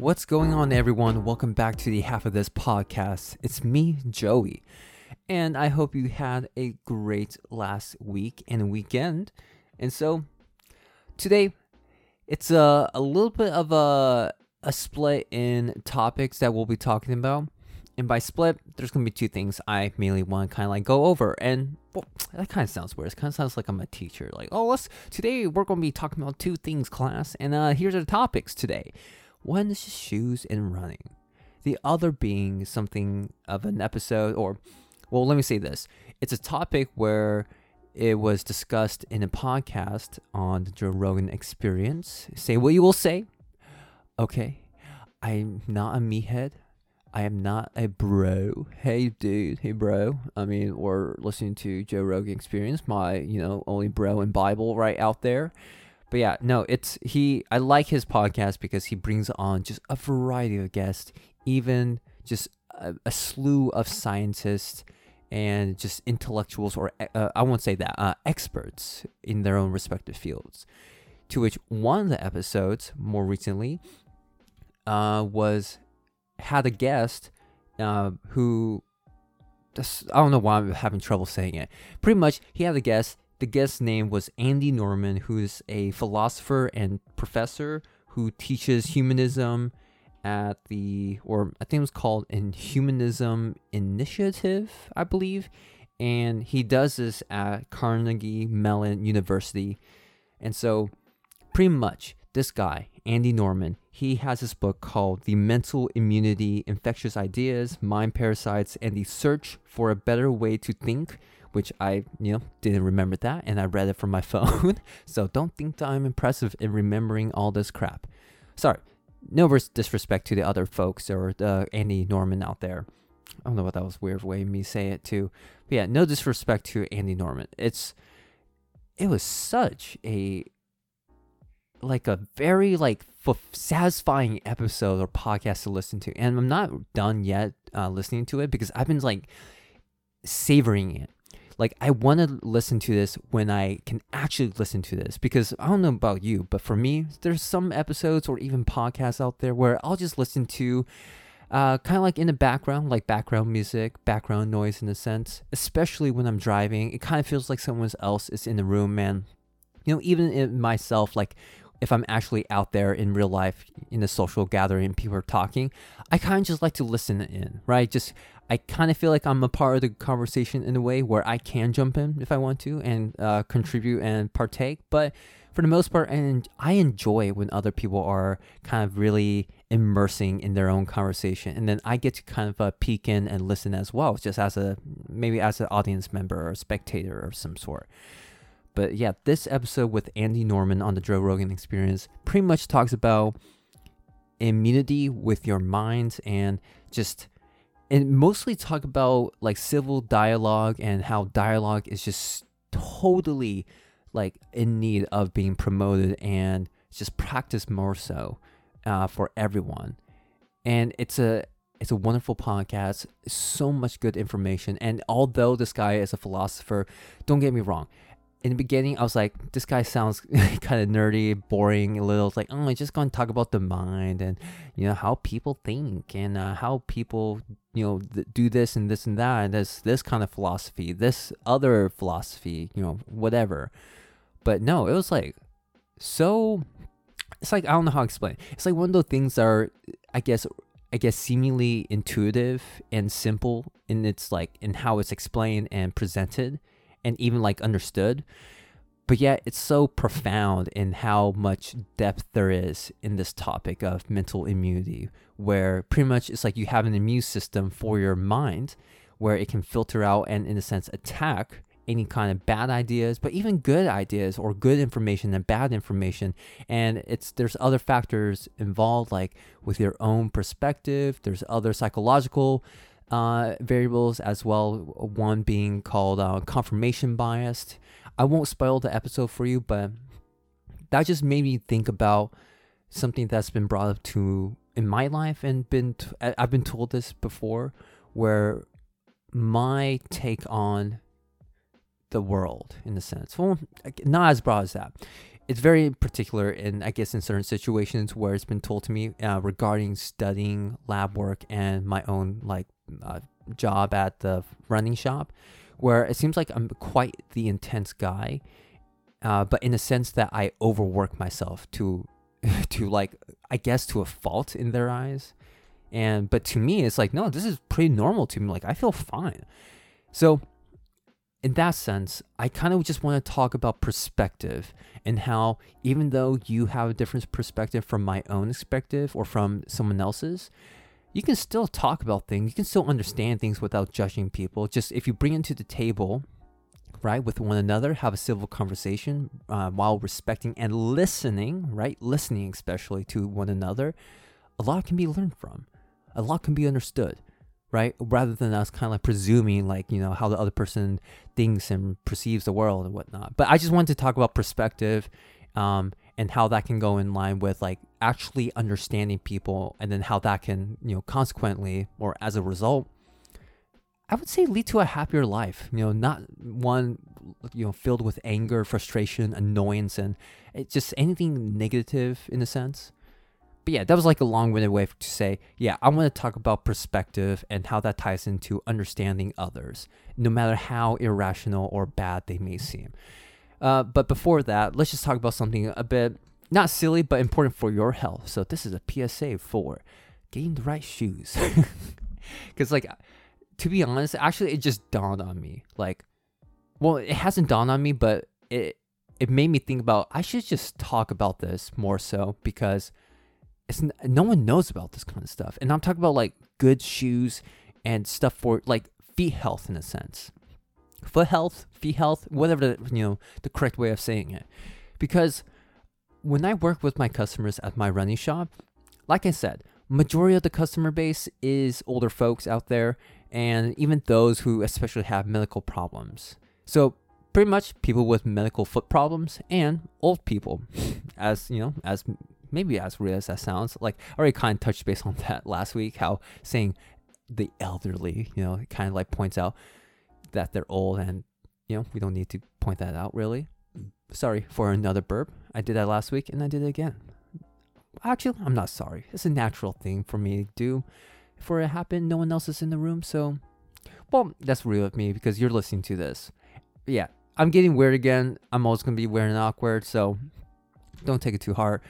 What's going on, everyone? Welcome back to the half of this podcast. It's me, Joey, and I hope you had a great last week and weekend. And so, today, it's a, a little bit of a, a split in topics that we'll be talking about. And by split, there's going to be two things I mainly want to kind of like go over. And well, that kind of sounds weird. It kind of sounds like I'm a teacher. Like, oh, let's today we're going to be talking about two things, class. And uh, here's the topics today. One is shoes and running. The other being something of an episode, or, well, let me say this. It's a topic where it was discussed in a podcast on the Joe Rogan Experience. Say what you will say. Okay, I'm not a meathead. I am not a bro. Hey, dude. Hey, bro. I mean, we're listening to Joe Rogan Experience, my, you know, only bro in Bible right out there. But yeah, no, it's he. I like his podcast because he brings on just a variety of guests, even just a, a slew of scientists and just intellectuals, or uh, I won't say that, uh, experts in their own respective fields. To which one of the episodes more recently uh, was had a guest uh, who I don't know why I'm having trouble saying it. Pretty much, he had a guest. The guest's name was Andy Norman, who's a philosopher and professor who teaches humanism at the, or I think it was called an Humanism Initiative, I believe. And he does this at Carnegie Mellon University. And so, pretty much, this guy, Andy Norman, he has this book called The Mental Immunity Infectious Ideas, Mind Parasites, and the Search for a Better Way to Think, which I, you know, didn't remember that and I read it from my phone. so don't think that I'm impressive in remembering all this crap. Sorry, no disrespect to the other folks or the Andy Norman out there. I don't know what that was weird way me say it too. But yeah, no disrespect to Andy Norman. It's it was such a like a very like f- satisfying episode or podcast to listen to and i'm not done yet uh, listening to it because i've been like savoring it like i want to listen to this when i can actually listen to this because i don't know about you but for me there's some episodes or even podcasts out there where i'll just listen to uh, kind of like in the background, like background music, background noise in a sense, especially when I'm driving. It kind of feels like someone else is in the room, man. You know, even in myself, like if I'm actually out there in real life in a social gathering, people are talking, I kind of just like to listen in, right? Just I kind of feel like I'm a part of the conversation in a way where I can jump in if I want to and uh, contribute and partake. But for the most part, and I enjoy when other people are kind of really immersing in their own conversation, and then I get to kind of uh, peek in and listen as well, just as a maybe as an audience member or a spectator of some sort. But yeah, this episode with Andy Norman on the Joe Rogan Experience pretty much talks about immunity with your mind and just and mostly talk about like civil dialogue and how dialogue is just totally like in need of being promoted and just practice more so uh, for everyone. And it's a it's a wonderful podcast. So much good information. And although this guy is a philosopher, don't get me wrong in the beginning, I was like, this guy sounds kind of nerdy, boring, a little. It's like, oh, I'm just going to talk about the mind and, you know, how people think and uh, how people, you know, th- do this and this and that. And this, this kind of philosophy, this other philosophy, you know, whatever. But no, it was like so, it's like, I don't know how to explain. It's like one of those things that are, I guess, I guess seemingly intuitive and simple in its like in how it's explained and presented and even like understood. But yet it's so profound in how much depth there is in this topic of mental immunity, where pretty much it's like you have an immune system for your mind where it can filter out and, in a sense, attack any kind of bad ideas, but even good ideas or good information and bad information. And it's there's other factors involved, like with your own perspective. There's other psychological uh, variables as well. One being called uh, confirmation bias. I won't spoil the episode for you, but that just made me think about something that's been brought up to in my life and been t- I've been told this before, where my take on the world, in a sense, well, not as broad as that. it's very particular in I guess in certain situations where it's been told to me uh, regarding studying lab work and my own like uh, job at the running shop, where it seems like I'm quite the intense guy, uh, but in a sense that I overwork myself to to like I guess to a fault in their eyes. And but to me it's like no, this is pretty normal to me. Like I feel fine. So in that sense, I kind of just want to talk about perspective and how even though you have a different perspective from my own perspective or from someone else's, you can still talk about things. You can still understand things without judging people. Just if you bring it to the table, right, with one another, have a civil conversation uh, while respecting and listening, right, listening especially to one another, a lot can be learned from. A lot can be understood right? Rather than us kind of like presuming like, you know, how the other person thinks and perceives the world and whatnot. But I just wanted to talk about perspective um, and how that can go in line with like actually understanding people and then how that can, you know, consequently or as a result, I would say lead to a happier life, you know, not one, you know, filled with anger, frustration, annoyance, and it's just anything negative in a sense but yeah, that was like a long-winded way to say, yeah, I want to talk about perspective and how that ties into understanding others, no matter how irrational or bad they may seem. Uh, but before that, let's just talk about something a bit not silly but important for your health. So this is a PSA for getting the right shoes, because like to be honest, actually it just dawned on me. Like, well, it hasn't dawned on me, but it it made me think about I should just talk about this more so because it's no one knows about this kind of stuff. And I'm talking about like good shoes and stuff for like feet health in a sense. Foot health, feet health, whatever the you know the correct way of saying it. Because when I work with my customers at my running shop, like I said, majority of the customer base is older folks out there and even those who especially have medical problems. So pretty much people with medical foot problems and old people as you know as maybe as weird as that sounds, like I already kind of touched base on that last week, how saying the elderly, you know, it kind of like points out that they're old and, you know, we don't need to point that out really. Mm. Sorry for another burp. I did that last week and I did it again. Actually, I'm not sorry. It's a natural thing for me to do. For it happened, no one else is in the room, so well, that's real with me because you're listening to this. Yeah, I'm getting weird again. I'm always gonna be weird and awkward, so don't take it too hard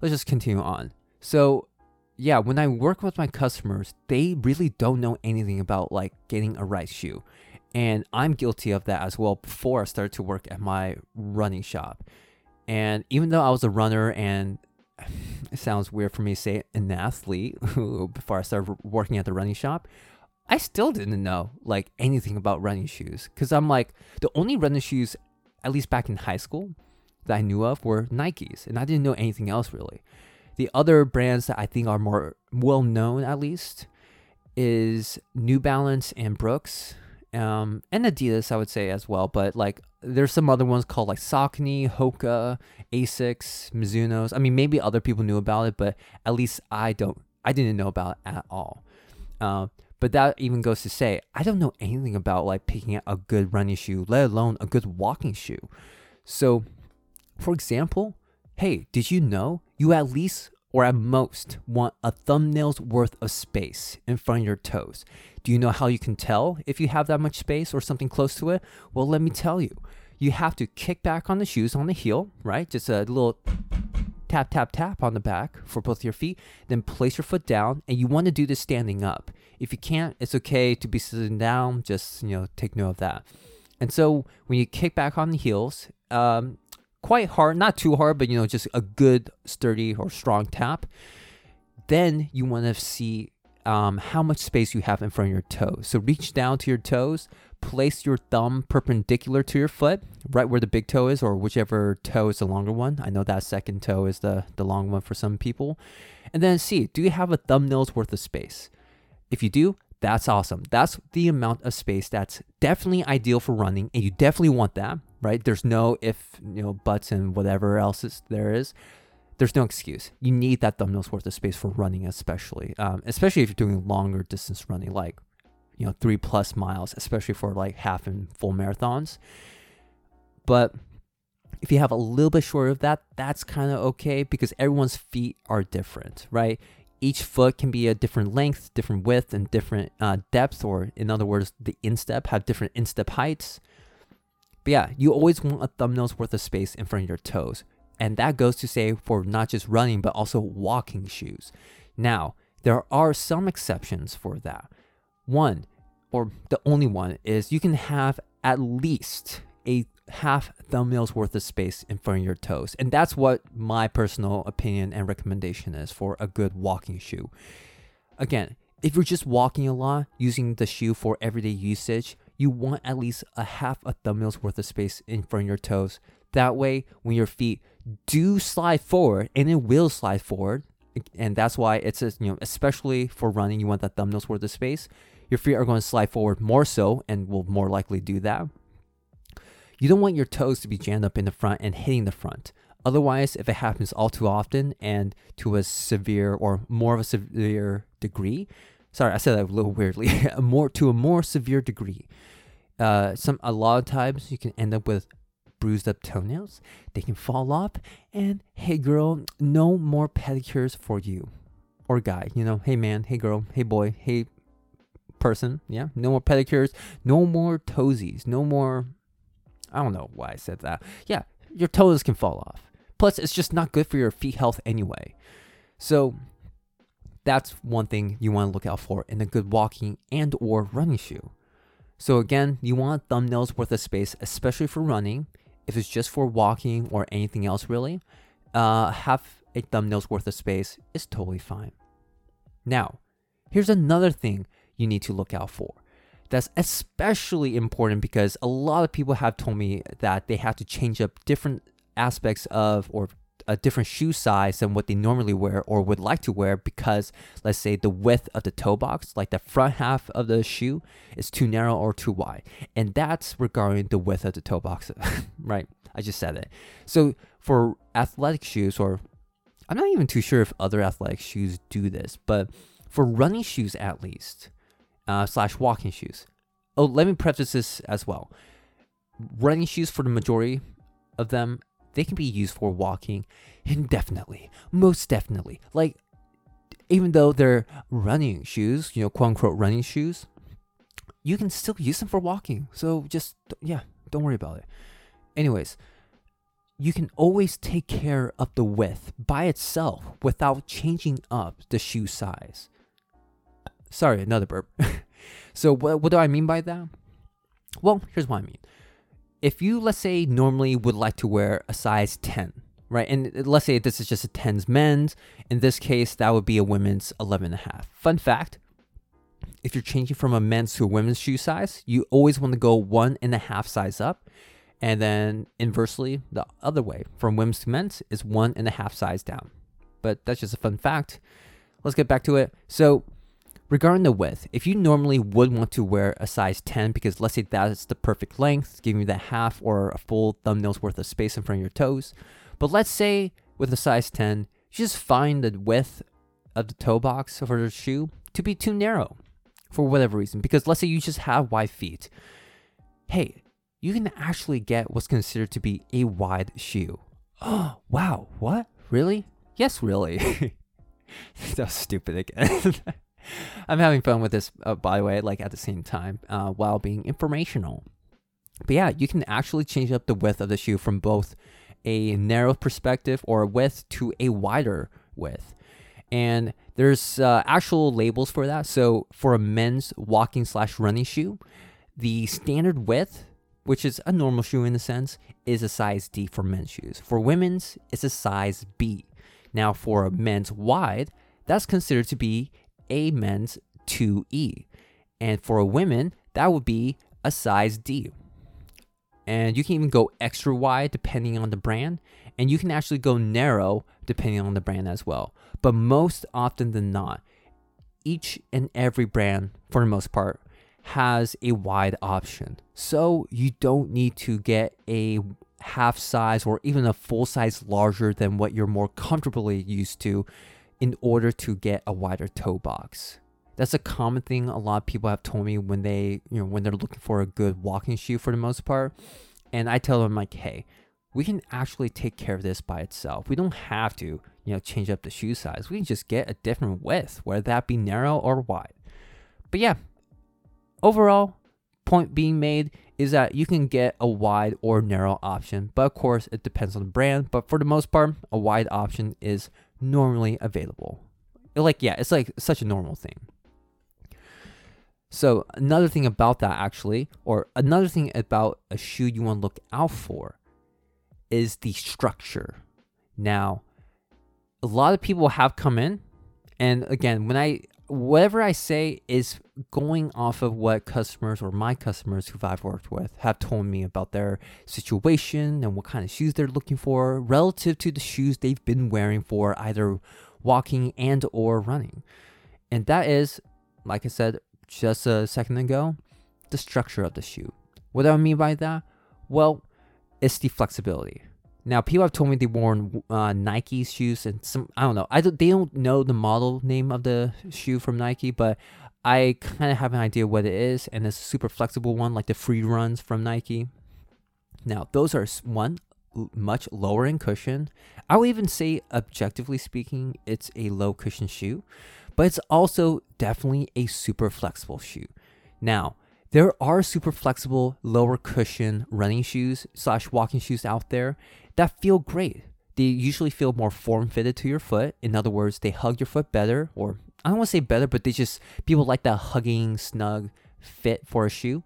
let's just continue on. So, yeah, when I work with my customers, they really don't know anything about like getting a right shoe. And I'm guilty of that as well before I started to work at my running shop. And even though I was a runner and it sounds weird for me to say an athlete before I started working at the running shop, I still didn't know like anything about running shoes because I'm like the only running shoes, at least back in high school, that I knew of were Nikes, and I didn't know anything else really. The other brands that I think are more well known, at least, is New Balance and Brooks, um, and Adidas, I would say as well. But like, there's some other ones called like Saucony, Hoka, Asics, Mizuno's. I mean, maybe other people knew about it, but at least I don't. I didn't know about it at all. Uh, but that even goes to say, I don't know anything about like picking out a good running shoe, let alone a good walking shoe. So for example, hey, did you know you at least or at most want a thumbnail's worth of space in front of your toes? Do you know how you can tell if you have that much space or something close to it? Well, let me tell you. You have to kick back on the shoes on the heel, right? Just a little tap, tap, tap on the back for both your feet. Then place your foot down, and you want to do this standing up. If you can't, it's okay to be sitting down. Just you know, take note of that. And so when you kick back on the heels, um, quite hard, not too hard, but you know, just a good, sturdy or strong tap. Then you want to see um, how much space you have in front of your toes. So reach down to your toes, place your thumb perpendicular to your foot, right where the big toe is, or whichever toe is the longer one. I know that second toe is the, the long one for some people. And then see, do you have a thumbnail's worth of space? If you do, that's awesome. That's the amount of space that's definitely ideal for running, and you definitely want that right? There's no if, you know, buts and whatever else is, there is. There's no excuse. You need that thumbnail's worth of space for running, especially, um, especially if you're doing longer distance running, like, you know, three plus miles, especially for like half and full marathons. But If you have a little bit short of that, that's kind of okay because everyone's feet are different, right? Each foot can be a different length, different width, and different uh, depth, or in other words, the instep have different instep heights. But yeah, you always want a thumbnail's worth of space in front of your toes. And that goes to say for not just running, but also walking shoes. Now, there are some exceptions for that. One, or the only one, is you can have at least a half thumbnail's worth of space in front of your toes. And that's what my personal opinion and recommendation is for a good walking shoe. Again, if you're just walking a lot, using the shoe for everyday usage, you want at least a half a thumbnail's worth of space in front of your toes. That way, when your feet do slide forward, and it will slide forward, and that's why it's you know especially for running, you want that thumbnail's worth of space. Your feet are going to slide forward more so, and will more likely do that. You don't want your toes to be jammed up in the front and hitting the front. Otherwise, if it happens all too often and to a severe or more of a severe degree, sorry, I said that a little weirdly, more to a more severe degree, uh, some a lot of times you can end up with bruised up toenails. They can fall off, and hey girl, no more pedicures for you, or guy. You know, hey man, hey girl, hey boy, hey person. Yeah, no more pedicures, no more toesies, no more. I don't know why I said that. Yeah, your toes can fall off. Plus, it's just not good for your feet health anyway. So that's one thing you want to look out for in a good walking and or running shoe. So again, you want thumbnails worth of space, especially for running. If it's just for walking or anything else really, uh, half a thumbnail's worth of space is totally fine. Now, here's another thing you need to look out for. That's especially important because a lot of people have told me that they have to change up different aspects of or a different shoe size than what they normally wear or would like to wear because let's say the width of the toe box like the front half of the shoe is too narrow or too wide. And that's regarding the width of the toe box right? I just said it. So for athletic shoes or i'm not even too sure if other athletic shoes do this but for running shoes at least uh, slash walking shoes. Oh let me preface this as well. Running shoes for the majority of them they can be used for walking indefinitely, most definitely. Like, even though they're running shoes, you know, quote unquote running shoes, you can still use them for walking. So just, yeah, don't worry about it. Anyways, you can always take care of the width by itself without changing up the shoe size. Sorry, another burp. so, what, what do I mean by that? Well, here's what I mean if you let's say normally would like to wear a size 10 right? And uh, let's say this is just a 10's men's in this case that would be a women's 11 and a half. Fun fact if you're changing from a men's to a women's shoe size you always want to go one and a half size up and then inversely the other way from women's to men's is one and a half size down. But that's just a fun fact. Let's get back to it. So Regarding the width, if you normally would want to wear a size 10 because let's say that's the perfect length, giving you that half or a full thumbnail's worth of space in front of your toes. But let's say with a size 10, you just find the width of the toe box for the shoe to be too narrow for whatever reason. Because let's say you just have wide feet. Hey, you can actually get what's considered to be a wide shoe. Oh, wow, what? Really? Yes, really. that was stupid again. I'm having fun with this, uh, by the way, like at the same time, uh, while being informational. But yeah, you can actually change up the width of the shoe from both a narrow perspective or width to a wider width. And there's uh, actual labels for that. So for a men's walking slash running shoe, the standard width, which is a normal shoe in a sense, is a size D for men's shoes. For women's, it's a size B. Now for a men's wide, that's considered to be a men's 2E. And for women, that would be a size D. And you can even go extra wide depending on the brand. And you can actually go narrow depending on the brand as well. But most often than not, each and every brand, for the most part, has a wide option. So you don't need to get a half size or even a full size larger than what you're more comfortably used to in order to get a wider toe box. That's a common thing a lot of people have told me when they, you know, when they're looking for a good walking shoe for the most part. And I tell them like, hey, we can actually take care of this by itself. We don't have to, you know, change up the shoe size. We can just get a different width, whether that be narrow or wide. But yeah, overall, point being made is that you can get a wide or narrow option, but of course it depends on the brand. But for the most part, a wide option is normally available. Like, yeah, it's like such a normal thing. So, another thing about that actually, or another thing about a shoe you want to look out for is the structure. Now, a lot of people have come in, and again, when I whatever I say is going off of what customers or my customers who I've worked with have told me about their situation and what kind of shoes they're looking for relative to the shoes they've been wearing for either walking and or running. And that is, like I said just a second ago, the structure of the shoe. What do I mean by that? Well, it's the flexibility. Now, people have told me they've worn uh, Nike shoes and some, I don't know, I don't, they don't know the model name of the shoe from Nike, but I kind of have an idea what it is, and it's a super flexible one, like the free runs from Nike. Now, those are one much lower in cushion. I would even say, objectively speaking, it's a low cushion shoe, but it's also definitely a super flexible shoe. Now, there are super flexible, lower cushion running shoes slash walking shoes out there that feel great. They usually feel more form fitted to your foot. In other words, they hug your foot better, or I don't want to say better, but they just, people like that hugging, snug fit for a shoe.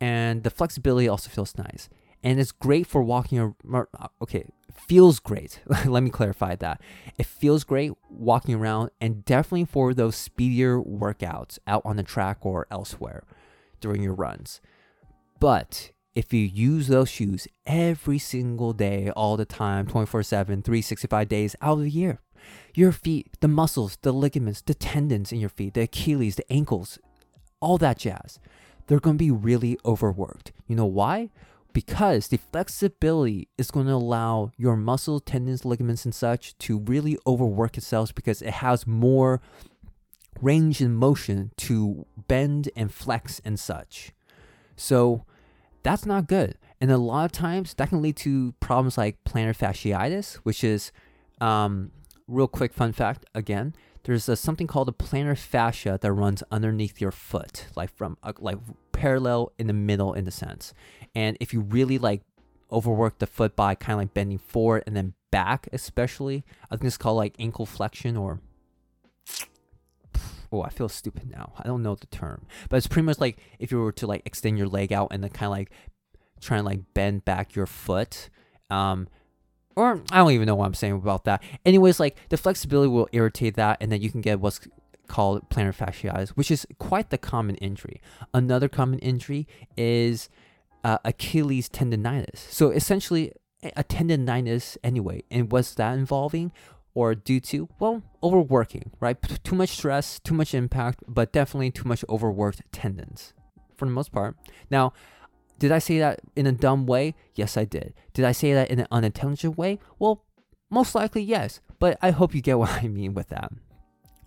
And the flexibility also feels nice. And it's great for walking, or, uh, okay, feels great. Let me clarify that. It feels great walking around and definitely for those speedier workouts out on the track or elsewhere during your runs. But if you use those shoes every single day, all the time, 24 7, 365 days out of the year, your feet, the muscles, the ligaments, the tendons in your feet, the Achilles, the ankles, all that jazz, they're going to be really overworked. You know why? Because the flexibility is going to allow your muscles, tendons, ligaments, and such to really overwork itself because it has more range and motion to bend and flex and such. So, that's not good. And a lot of times that can lead to problems like plantar fasciitis, which is, um, real quick fun fact again, there's a, something called a plantar fascia that runs underneath your foot, like from uh, like parallel in the middle in the sense. And if you really like overwork the foot by kind of like bending forward and then back, especially, I think it's called like ankle flexion or oh, I feel stupid now. I don't know the term, but it's pretty much like if you were to like extend your leg out and then kind of like try and like bend back your foot. Um, or I don't even know what I'm saying about that. Anyways, like the flexibility will irritate that, and then you can get what's called plantar fasciitis, which is quite the common injury. Another common injury is uh, Achilles tendonitis. So essentially, a tendonitis anyway. And what's that involving? Or due to, well, overworking, right? Too much stress, too much impact, but definitely too much overworked tendons for the most part. Now, did I say that in a dumb way? Yes, I did. Did I say that in an unintelligent way? Well, most likely yes, but I hope you get what I mean with that.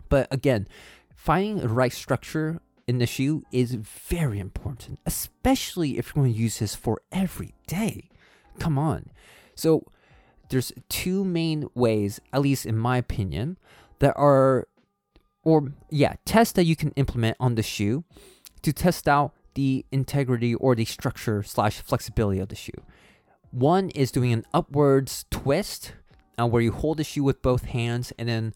But again, finding the right structure in the shoe is very important, especially if you're going to use this for every day. Come on. So, there's two main ways, at least in my opinion, that are, or yeah, tests that you can implement on the shoe to test out the integrity or the structure slash flexibility of the shoe. One is doing an upwards twist, uh, where you hold the shoe with both hands and then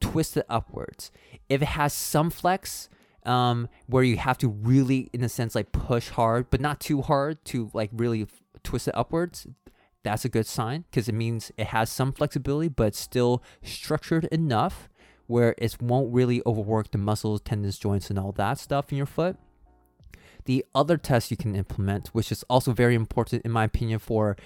twist it upwards. If it has some flex, um, where you have to really, in a sense, like push hard, but not too hard to like really twist it upwards, that's a good sign because it means it has some flexibility, but it's still structured enough where it won't really overwork the muscles, tendons, joints, and all that stuff in your foot. The other test you can implement, which is also very important in my opinion for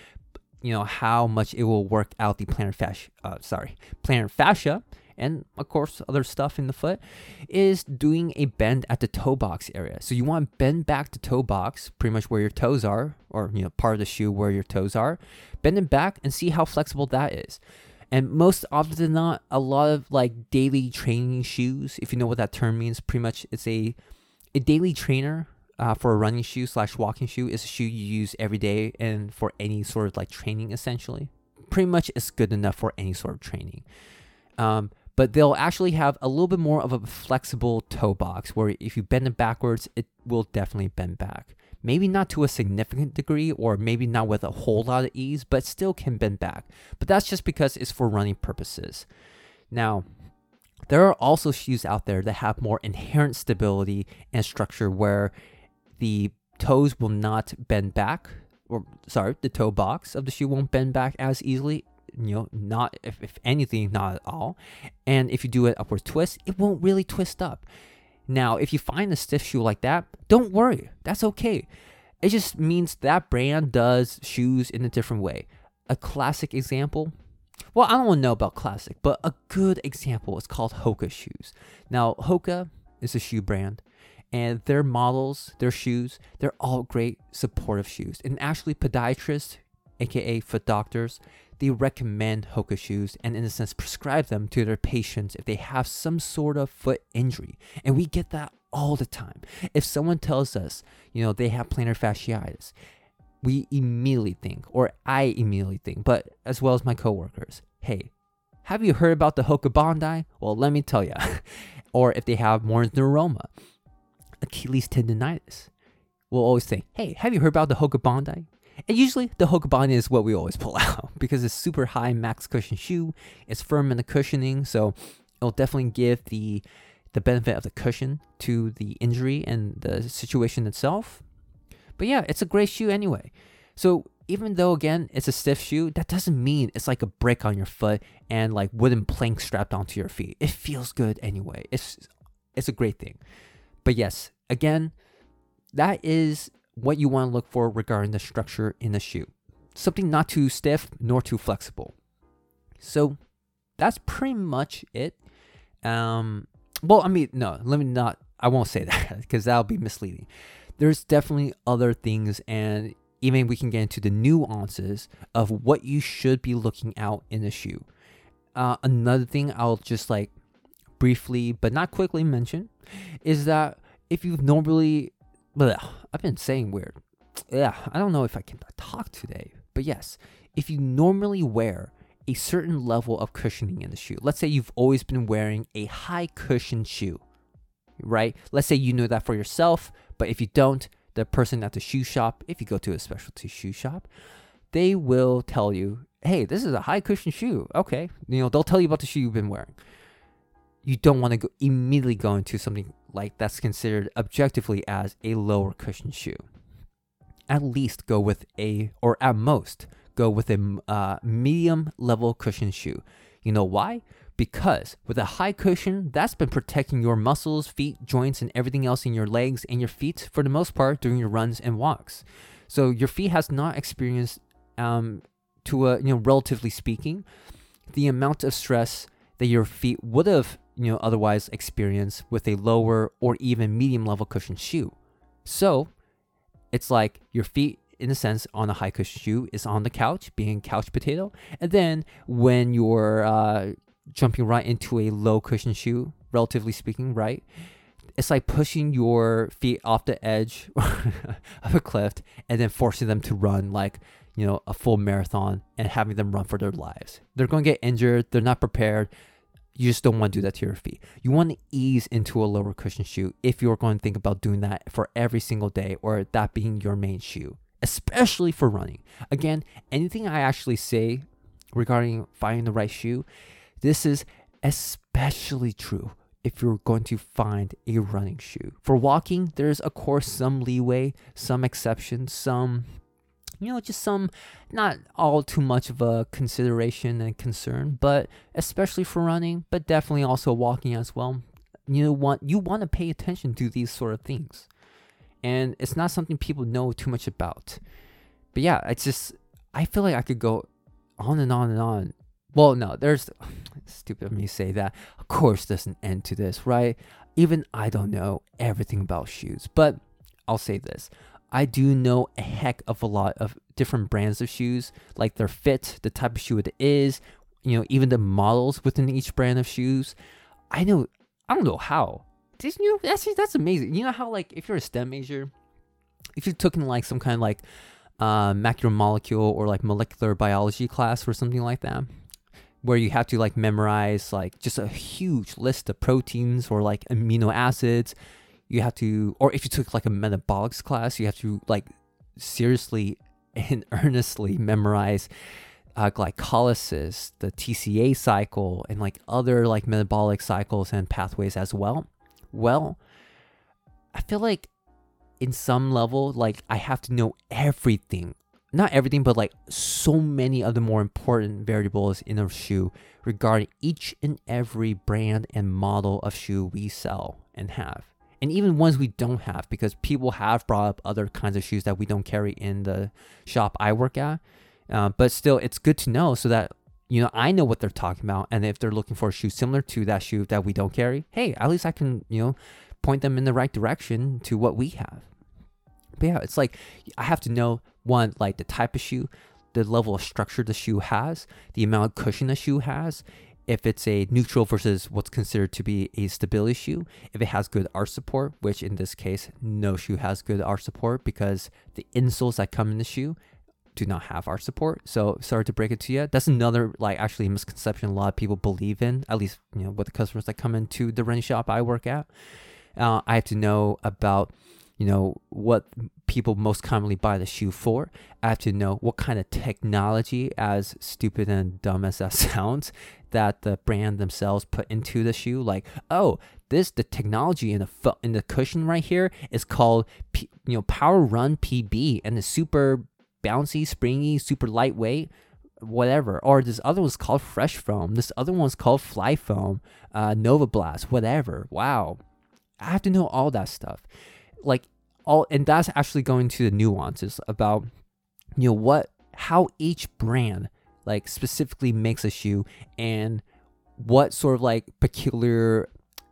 you know how much it will work out the plantar fascia, uh, sorry, plantar fascia, and of course other stuff in the foot is doing a bend at the toe box area. So you want to bend back the toe box, pretty much where your toes are, or you know part of the shoe where your toes are. Bend it back and see how flexible that is. And most often than not, a lot of like daily training shoes, if you know what that term means, pretty much it's a a daily trainer uh, for a running shoe slash walking shoe is a shoe you use every day and for any sort of like training essentially. Pretty much it's good enough for any sort of training. Um, but they'll actually have a little bit more of a flexible toe box where if you bend it backwards, it will definitely bend back. Maybe not to a significant degree or maybe not with a whole lot of ease, but still can bend back. But that's just because it's for running purposes. Now, there are also shoes out there that have more inherent stability and structure where the toes will not bend back or sorry, the toe box of the shoe won't bend back as easily you know, not if, if anything, not at all. And if you do an upward twist, it won't really twist up. Now, if you find a stiff shoe like that, don't worry. That's okay. It just means that brand does shoes in a different way. A classic example, well, I don't know about classic, but a good example is called Hoka shoes. Now, Hoka is a shoe brand, and their models, their shoes, they're all great supportive shoes. And actually, podiatrists, aka foot doctors, they recommend Hoka shoes and, in a sense, prescribe them to their patients if they have some sort of foot injury. And we get that all the time. If someone tells us, you know, they have plantar fasciitis, we immediately think, or I immediately think, but as well as my coworkers, hey, have you heard about the Hoka Bondi? Well, let me tell you. or if they have Morton's neuroma, Achilles tendonitis, we'll always say, hey, have you heard about the Hoka Bondi? And usually the Hoka Bondi is what we always pull out because it's super high max cushion shoe. It's firm in the cushioning, so it'll definitely give the the benefit of the cushion to the injury and the situation itself. But yeah, it's a great shoe anyway. So even though again it's a stiff shoe, that doesn't mean it's like a brick on your foot and like wooden plank strapped onto your feet. It feels good anyway. It's it's a great thing. But yes, again, that is what you want to look for regarding the structure in the shoe. Something not too stiff nor too flexible. So that's pretty much it. Um, well, I mean, no, let me not, I won't say that because that'll be misleading. There's definitely other things, and even we can get into the nuances of what you should be looking out in a shoe. Uh, another thing I'll just like briefly, but not quickly mention is that if you've normally but uh, I've been saying weird. Yeah, I don't know if I can talk today, but yes, if you normally wear a certain level of cushioning in the shoe, let's say you've always been wearing a high cushion shoe, right? Let's say you know that for yourself, but if you don't, the person at the shoe shop, if you go to a specialty shoe shop, they will tell you, hey, this is a high cushion shoe. Okay. You know, they'll tell you about the shoe you've been wearing. You don't want to go immediately go into something like that's considered objectively as a lower cushion shoe. At least go with a, or at most, go with a uh, medium level cushion shoe. You know why? Because with a high cushion, that's been protecting your muscles, feet, joints, and everything else in your legs and your feet for the most part during your runs and walks. So your feet has not experienced, um, to a you know relatively speaking, the amount of stress that your feet would have you know otherwise experience with a lower or even medium level cushion shoe. So it's like your feet in a sense on a high cushion shoe is on the couch being couch potato. And then when you're uh, jumping right into a low cushion shoe relatively speaking right it's like pushing your feet off the edge of a cliff and then forcing them to run like you know a full marathon and having them run for their lives. They're going to get injured. They're not prepared you just don't want to do that to your feet. You want to ease into a lower cushion shoe if you're going to think about doing that for every single day or that being your main shoe, especially for running. Again, anything I actually say regarding finding the right shoe, this is especially true if you're going to find a running shoe. For walking, there's of course some leeway, some exceptions, some you know, just some not all too much of a consideration and concern, but especially for running, but definitely also walking as well. You want you want to pay attention to these sort of things. And it's not something people know too much about. But yeah, it's just I feel like I could go on and on and on. Well, no, there's stupid of me to say that. Of course there's an end to this, right? Even I don't know everything about shoes, but I'll say this. I do know a heck of a lot of different brands of shoes, like their fit, the type of shoe it is, you know, even the models within each brand of shoes. I know, I don't know how. Did you? That's that's amazing. You know how like if you're a STEM major, if you took in like some kind of like uh, macromolecule or like molecular biology class or something like that, where you have to like memorize like just a huge list of proteins or like amino acids. You have to, or if you took like a metabolics class, you have to like seriously and earnestly memorize uh, glycolysis, the TCA cycle, and like other like metabolic cycles and pathways as well. Well, I feel like in some level, like I have to know everything. Not everything, but like so many of the more important variables in a shoe regarding each and every brand and model of shoe we sell and have. And even ones we don't have, because people have brought up other kinds of shoes that we don't carry in the shop I work at. Uh, but still, it's good to know so that you know I know what they're talking about, and if they're looking for a shoe similar to that shoe that we don't carry, hey, at least I can you know point them in the right direction to what we have. But yeah, it's like I have to know one, like the type of shoe, the level of structure the shoe has, the amount of cushion the shoe has, if it's a neutral versus what's considered to be a stability shoe, if it has good arch support, which in this case, no shoe has good arch support because the insoles that come in the shoe do not have arch support. So sorry to break it to you. That's another like actually misconception a lot of people believe in, at least you know with the customers that come into the running shop I work at. Uh, I have to know about you know what people most commonly buy the shoe for. I have to know what kind of technology, as stupid and dumb as that sounds, that the brand themselves put into the shoe. Like, oh, this the technology in the in the cushion right here is called P, you know Power Run PB, and it's super bouncy, springy, super lightweight whatever. Or this other one's called Fresh Foam. This other one's called FlyteFoam, uh, Nova Blast, whatever. Wow. I have to know all that stuff. Like all and that's actually going to the nuances about you know what how each brand like specifically makes a shoe and what sort of like peculiar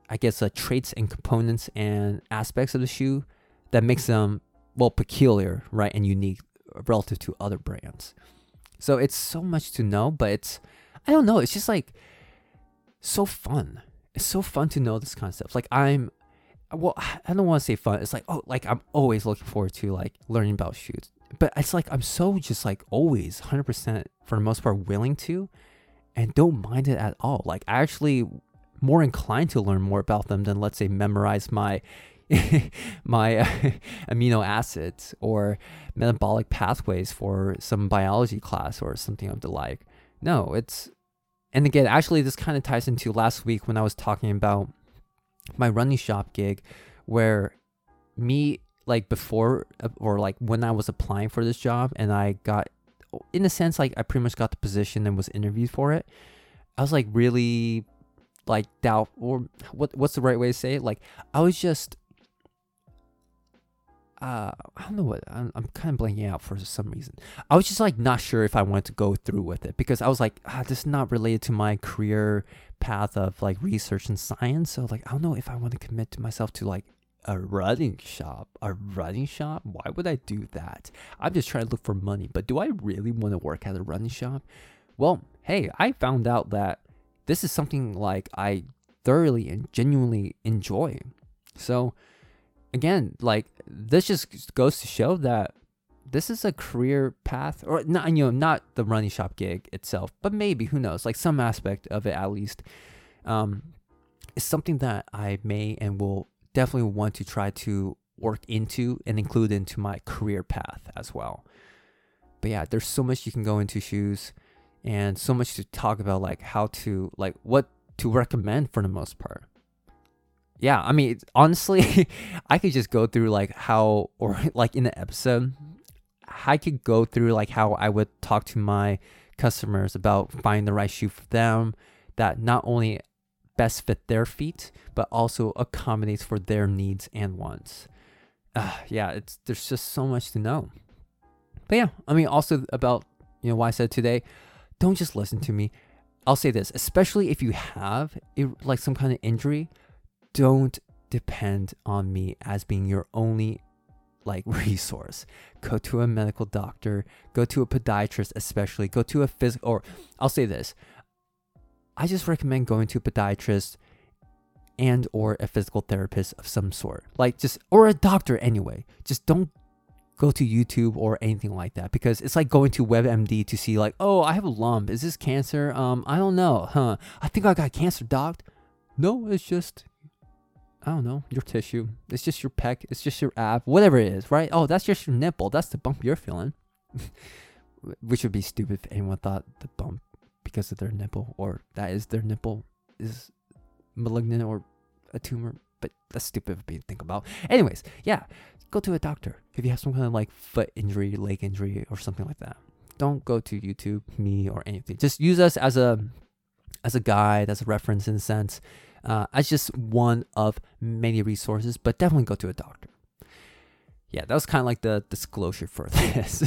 I guess uh, traits and components and aspects of the shoe that makes them well peculiar, right, and unique relative to other brands. So it's so much to know, but it's I don't know, it's just like so fun. It's so fun to know this kind of stuff. Like I'm well, I don't want to say fun. It's like oh, like I'm always looking forward to like learning about shoots. But it's like I'm so just like always 100% for the most part willing to and don't mind it at all. Like I actually more inclined to learn more about them than let's say memorize my my uh, amino acids or metabolic pathways for some biology class or something of the like. No, it's and again, actually this kind of ties into last week when I was talking about my running shop gig where me like before uh, or like when I was applying for this job and I got in a sense like I pretty much got the position and was interviewed for it. I was like really like doubt or what what's the right way to say it? Like I was just uh, I don't know what I'm, I'm kind of blanking out for some reason. I was just like not sure if I wanted to go through with it because I was like, ah, this is not related to my career path of like research and science. So like, I don't know if I want to commit to myself to like a running shop. A running shop? Why would I do that? I'm just trying to look for money. But do I really want to work at a running shop? Well, hey, I found out that this is something like I thoroughly and genuinely enjoy. So again, like this just goes to show that this is a career path, or not, you know, not the running shop gig itself, but maybe who knows, like some aspect of it at least, um, is something that I may and will definitely want to try to work into and include into my career path as well. But yeah, there's so much you can go into shoes, and so much to talk about, like how to, like what to recommend for the most part yeah, I mean, honestly, I could just go through like how, or like in the episode, I could go through like how I would talk to my customers about finding the right shoe for them that not only best fit their feet, but also accommodates for their needs and wants. Uh, yeah, it's there's just so much to know. But yeah, I mean, also about you know why I said today, don't just listen to me. I'll say this, especially if you have like some kind of injury, don't depend on me as being your only like resource. Go to a medical doctor, go to a podiatrist, especially go to a physical, or I'll say this. I just recommend going to a podiatrist and or a physical therapist of some sort. Like just or a doctor anyway. Just don't go to YouTube or anything like that because it's like going to WebMD to see like, oh, I have a lump. Is this cancer? Um, I don't know, huh? I think I got cancer, doc. No, it's just I don't know, your tissue. It's just your pec. It's just your ab, whatever it is, right? Oh, that's just your nipple. That's the bump you're feeling. Which would be stupid if anyone thought the bump because of their nipple or that is their nipple is malignant or a tumor. But that's stupid of me to think about. Anyways, yeah, go to a doctor if you have some kind of like foot injury, leg injury, or something like that. Don't go to YouTube, me, or anything. Just use us as a as a guide, as a reference in a sense, uh, as just one of many resources. But definitely go to a doctor. Yeah, that was kind of like the disclosure for this.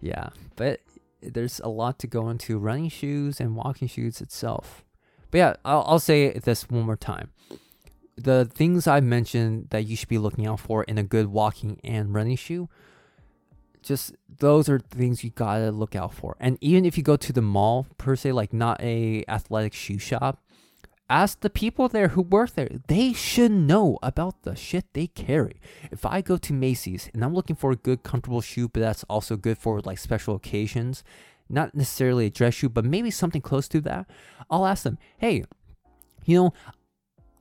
yeah, but there's a lot to go into running shoes and walking shoes itself. But yeah, I'll, I'll say this one more time. The things I mentioned that you should be looking out for in a good walking and running shoe, just those are things you gotta look out for. And even if you go to the mall per se, like not a athletic shoe shop, ask the people there who work there. They should know about the shit they carry. If I go to Macy's and I'm looking for a good, comfortable shoe, but that's also good for like special occasions, not necessarily a dress shoe, but maybe something close to that, I'll ask them, hey, you know,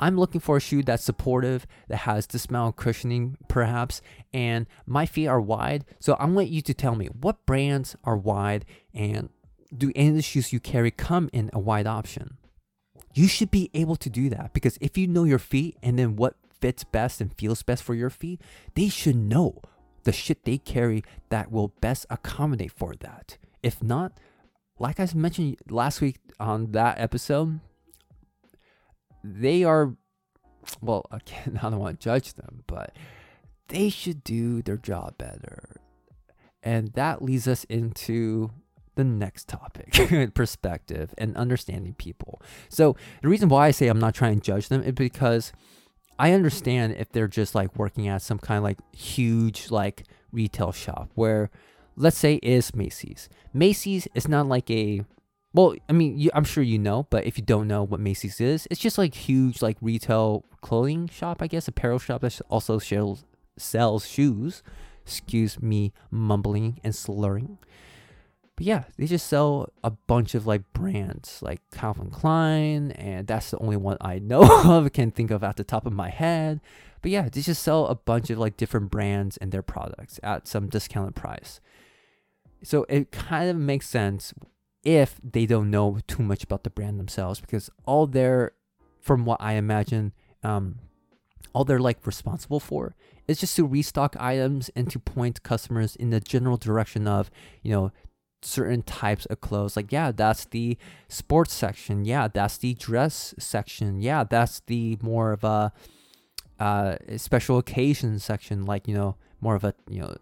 I'm looking for a shoe that's supportive, that has this amount cushioning, perhaps, and my feet are wide. So I want you to tell me what brands are wide and do any of the shoes you carry come in a wide option? You should be able to do that because if you know your feet and then what fits best and feels best for your feet, they should know the shit they carry that will best accommodate for that. If not, like I mentioned last week on that episode, they are, well, again, I don't want to judge them, but they should do their job better. And that leads us into the next topic perspective and understanding people. So, the reason why I say I'm not trying to judge them is because I understand if they're just like working at some kind of like huge like retail shop where let's say is Macy's. Macy's is not like a well, I mean, you, I'm sure you know, but if you don't know what Macy's is, it's just like huge like retail clothing shop, I guess, apparel shop that also sells sells shoes. Excuse me, mumbling and slurring. But yeah, they just sell a bunch of like brands like Calvin Klein, and that's the only one I know of, can think of at the top of my head. But yeah, they just sell a bunch of like different brands and their products at some discounted price. So it kind of makes sense if they don't know too much about the brand themselves because all they're, from what I imagine, um, all they're like responsible for is just to restock items and to point customers in the general direction of, you know, certain types of clothes. Like, yeah, that's the sports section. Yeah, that's the dress section. Yeah, that's the more of a uh, special occasion section. Like, you know, more of a you know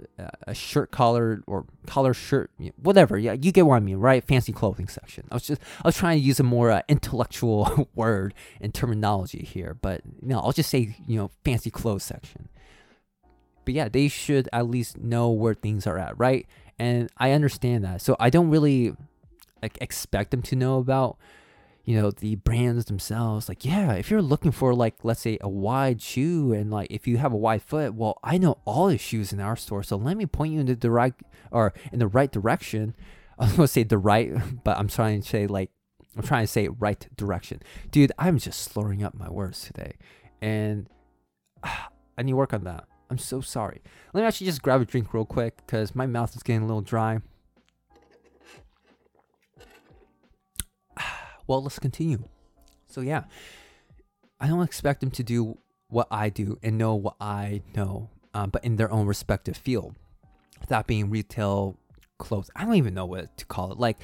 a shirt collar or collar shirt, whatever. Yeah, you get what I mean, right? Fancy clothing section. I was just I was trying to use a more uh, intellectual word and terminology here, but know, I'll just say you know fancy clothes section. But yeah, they should at least know where things are at, right? And I understand that. So I don't really like expect them to know about you know the brands themselves. Like yeah if you're looking for like let's say a wide shoe and like if you have a wide foot well i know all the shoes in our store. So let me point you in the direct or in the right direction. I was gonna say the right but i'm trying to say like i'm trying to say right direction. Dude i'm just slurring up my words today. And uh, i need work on that I'm so sorry. Let me actually just grab a drink real quick because my mouth is getting a little dry. Well, let's continue. So, yeah, I don't expect them to do what I do and know what I know, um, but in their own respective field. That being retail clothes. I don't even know what to call it. Like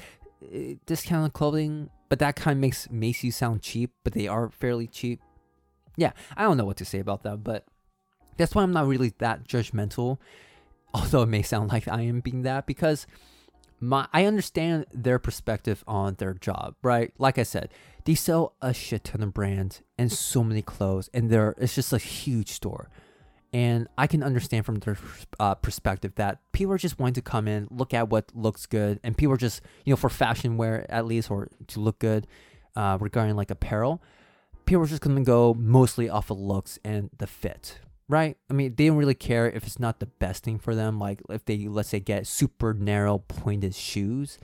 eh, discounted clothing, but that kind of makes Macy's sound cheap, but they are fairly cheap. Yeah, I don't know what to say about that, but that's why I'm not really that judgmental, although it may sound like I am being that because my I understand their perspective on their job, right? Like I said, they sell a shit ton of brands and so many clothes, and they're it's just a huge store. And I can understand from their uh, perspective that people are just wanting to come in, look at what looks good, and people are just, you know, for fashion wear at least, or to look good uh, regarding like apparel, people are just to go mostly off of looks and the fit right? I mean, they don't really care if it's not the best thing for them. Like if they let's say get super narrow pointed shoes,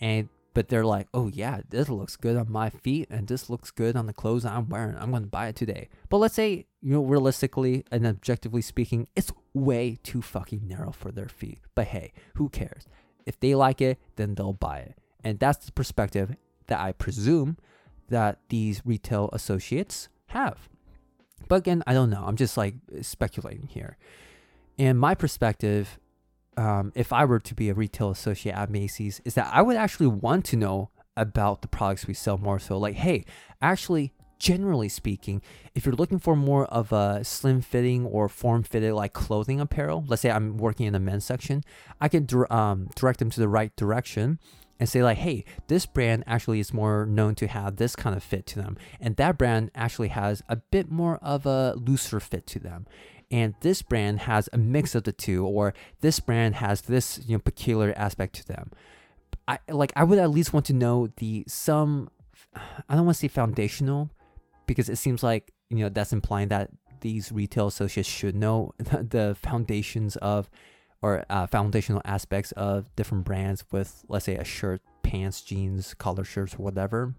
and but they're like, oh yeah, this looks good on my feet, and this looks good on the clothes I'm wearing. I'm gonna buy it today. But let's say you know realistically and objectively speaking, it's way too fucking narrow for their feet. But hey, who cares? If they like it, then they'll buy it, and that's the perspective that I presume that these retail associates have. But again, I don't know. I'm just like speculating here. And my perspective, um, if I were to be a retail associate at Macy's, is that I would actually want to know about the products we sell more so. Like, hey, actually, generally speaking, if you're looking for more of a slim fitting or form fitted like clothing apparel, let's say I'm working in the men's section, I can um, direct them to the right direction and say like hey this brand actually is more known to have this kind of fit to them and that brand actually has a bit more of a looser fit to them. And this brand has a mix of the two or this brand has this you know peculiar aspect to them. I like i would at least want to know the some i don't want to say foundational because it seems like you know that's implying that these retail associates should know the foundations of or uh, foundational aspects of different brands with, let's say, a shirt, pants, jeans, collar shirts, or whatever.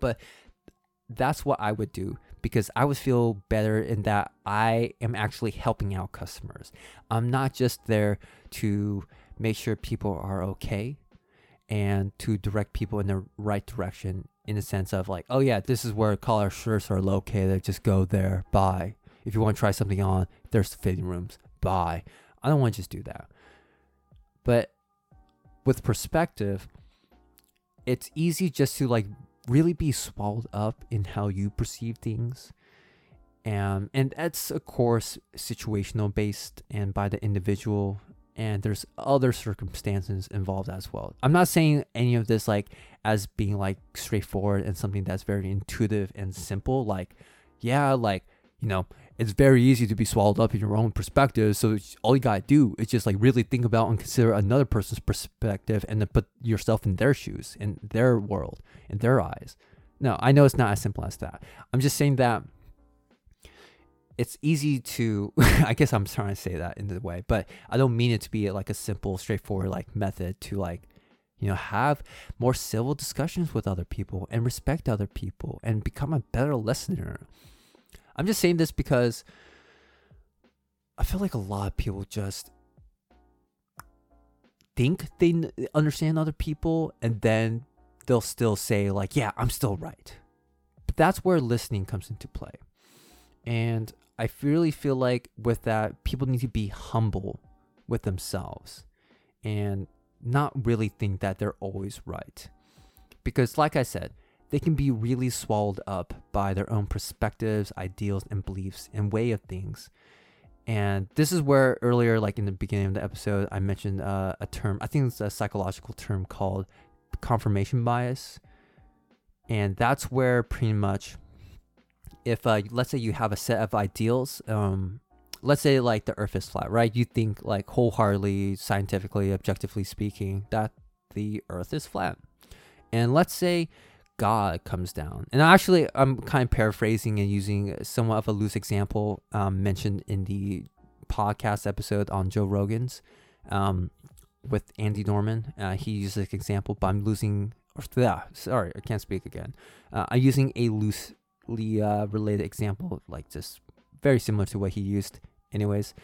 But that's what I would do because I would feel better in that I am actually helping out customers. I'm not just there to make sure people are okay and to direct people in the right direction in the sense of like, oh yeah, this is where collar shirts are located. Just go there, buy. If you want to try something on, there's the fitting rooms, buy. I don't want to just do that. But with perspective, it's easy just to like really be swallowed up in how you perceive things. And and that's of course situational based and by the individual and there's other circumstances involved as well. I'm not saying any of this like as being like straightforward and something that's very intuitive and simple like yeah, like you know, it's very easy to be swallowed up in your own perspective. So all you gotta do is just like really think about and consider another person's perspective and then put yourself in their shoes, in their world, in their eyes. No, I know it's not as simple as that. I'm just saying that it's easy to I guess I'm trying to say that in the way, but I don't mean it to be like a simple, straightforward like method to like you know have more civil discussions with other people and respect other people and become a better listener I'm just saying this because I feel like a lot of people just think they understand other people and then they'll still say like, "Yeah, I'm still right." But that's where listening comes into play. And I really feel like with that people need to be humble with themselves and not really think that they're always right. Because like I said, they can be really swallowed up by their own perspectives, ideals, and beliefs and way of things. And this is where earlier, like in the beginning of the episode, I mentioned uh, a term, I think it's a psychological term called confirmation bias. And that's where pretty much, if uh, let's say you have a set of ideals, um, let's say like the earth is flat, right? You think like wholeheartedly, scientifically, objectively speaking, that the earth is flat. And let's say God comes down. And actually, I'm kind of paraphrasing and using somewhat of a loose example um, mentioned in the podcast episode on Joe Rogan's um, with Andy Norman. Uh, he used an example, but I'm losing. Or, sorry, I can't speak again. Uh, I'm using a loosely uh, related example, like just very similar to what he used, anyways.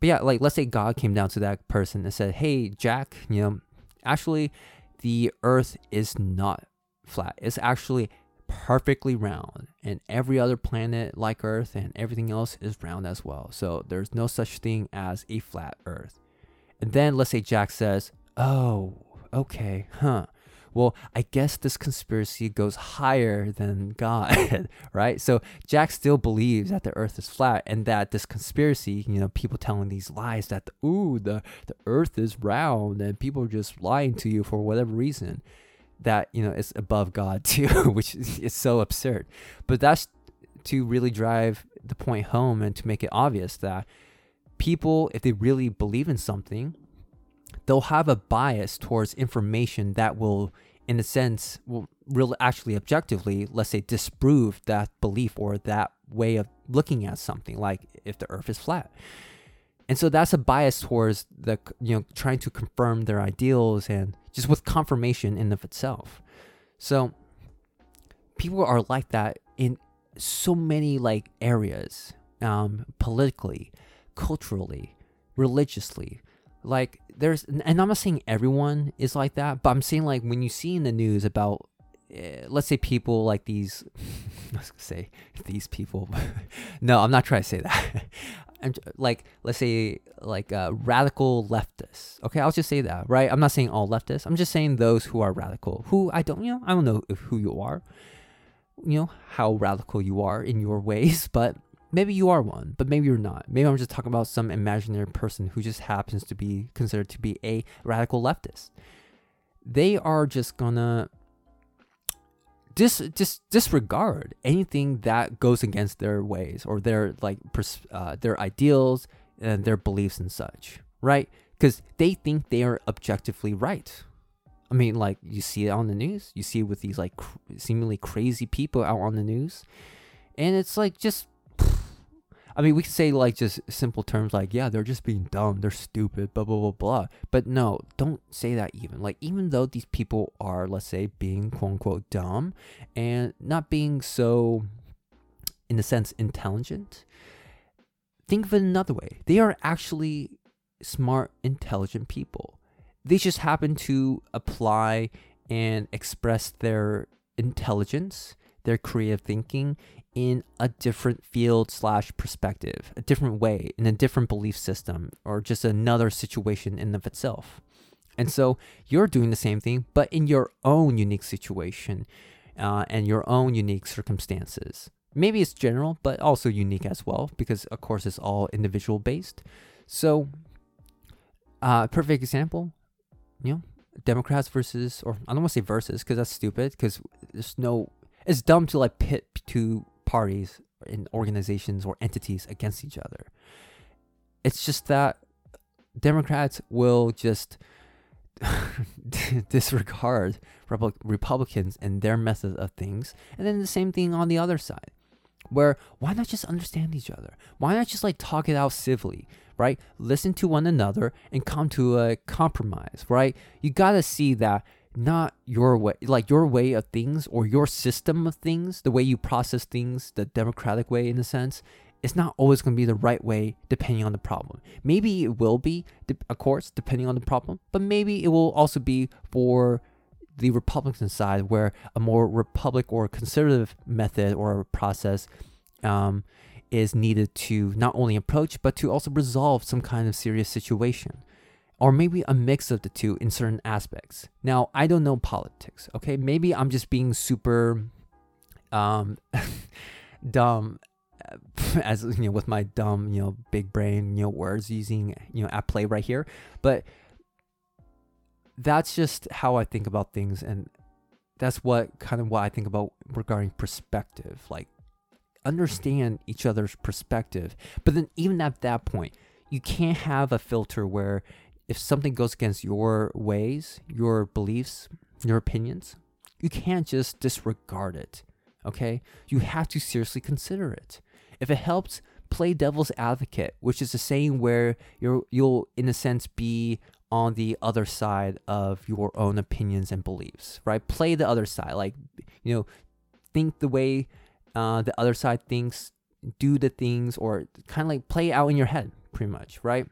But yeah, like let's say God came down to that person and said, "Hey, Jack, you know, actually, the Earth is not flat. It's actually perfectly round, and every other planet like Earth and everything else is round as well. So there's no such thing as a flat Earth. And then let's say Jack says, Oh, okay, huh. Well, I guess this conspiracy goes higher than God, right? So Jack still believes that the earth is flat and that this conspiracy, you know, people telling these lies that, ooh, the, the earth is round and people are just lying to you for whatever reason that you know is above God too, which is, is so absurd. But that's to really drive the point home and to make it obvious that people, if they really believe in something, they'll have a bias towards information that will, in a sense, will really actually objectively, let's say, disprove that belief or that way of looking at something, like if the earth is flat. And so that's a bias towards the you know trying to confirm their ideals and just with confirmation in of itself. So people are like that in so many like areas, um, politically, culturally, religiously. Like there's, and I'm not saying everyone is like that, but I'm saying like when you see in the news about, uh, let's say people like these, gonna say these people. no, I'm not trying to say that. I'm like let's say like uh, radical leftists. Okay, I'll just say that, right? I'm not saying all leftists. I'm just saying those who are radical. Who I don't, you know, I don't know who you are. You know how radical you are in your ways, but maybe you are one, but maybe you're not. Maybe I'm just talking about some imaginary person who just happens to be considered to be a radical leftist. They are just gonna dis, just disregard anything that goes against their ways or their like pers- uh, their ideals and their beliefs and such, right? Because they think they are objectively right. I mean, like you see it on the news, you see it with these like cr- seemingly crazy people out on the news, and it's like just I mean, we could say like just simple terms like, yeah, they're just being dumb, they're stupid, blah, blah, blah, blah. But no, don't say that even. Like, even though these people are, let's say, being quote unquote dumb and not being so, in a sense, intelligent, think of it another way. They are actually smart, intelligent people. They just happen to apply and express their intelligence, their creative thinking in a different field slash perspective, a different way, in a different belief system, or just another situation in of itself. And so you're doing the same thing, but in your own unique situation uh, and your own unique circumstances. Maybe it's general, but also unique as well, because of course it's all individual based. So, uh, perfect example, you know, Democrats versus, or I don't want to say versus, because that's stupid, because there's no, it's dumb to like pit two parties in organizations or entities against each other. It's just that Democrats will just disregard Republicans and their method of things, and then the same thing on the other side. Where why not just understand each other? Why not just like talk it out civilly, right? Listen to one another and come to a compromise, right? You gotta see that not your way like your way of things or your system of things the way you process things the democratic way in a sense it's not always going to be the right way depending on the problem. Maybe it will be of course depending on the problem but maybe it will also be for the republican side where a more republic or conservative method or process um, is needed to not only approach but to also resolve some kind of serious situation or maybe a mix of the two in certain aspects. Now, I don't know politics, okay? Maybe I'm just being super um, dumb as you know with my dumb, you know, big brain, you know, words using, you know, at play right here, but that's just how I think about things and that's what kind of what I think about regarding perspective. Like understand each other's perspective. But then even at that point, you can't have a filter where if something goes against your ways, your beliefs, your opinions, you can't just disregard it. Okay? You have to seriously consider it. If it helps, play devil's advocate, which is the saying where you're you'll in a sense be on the other side of your own opinions and beliefs, right? Play the other side, like you know, think the way uh, the other side thinks, do the things, or kind of like play out in your head, pretty much, right?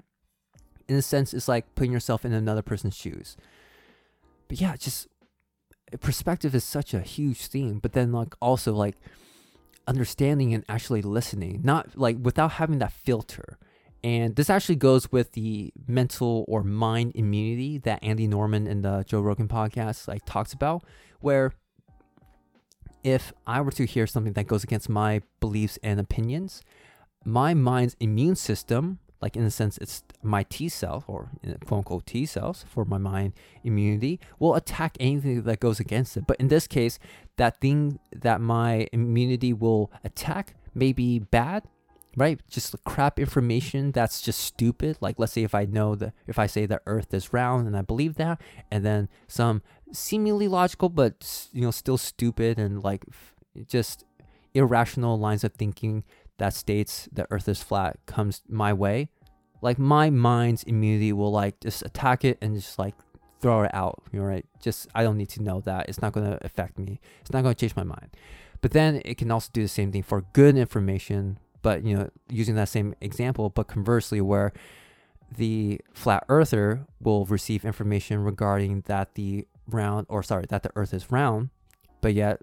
In a sense, it's like putting yourself in another person's shoes. But yeah, just perspective is such a huge thing. But then, like, also like understanding and actually listening, not like without having that filter. And this actually goes with the mental or mind immunity that Andy Norman in the Joe Rogan podcast like talks about, where if I were to hear something that goes against my beliefs and opinions, my mind's immune system like in a sense it's my T cell or quote unquote T cells for my mind immunity will attack anything that goes against it. But in this case, that thing that my immunity will attack may be bad, right? Just crap information that's just stupid. Like let's say if I know that if I say the Earth is round and I believe that, and then some seemingly logical but you know still stupid and like just irrational lines of thinking that states the earth is flat comes my way, like my mind's immunity will like just attack it and just like throw it out. You know, right? Just I don't need to know that. It's not gonna affect me. It's not gonna change my mind. But then it can also do the same thing for good information, but you know, using that same example, but conversely where the flat earther will receive information regarding that the round or sorry, that the earth is round, but yet,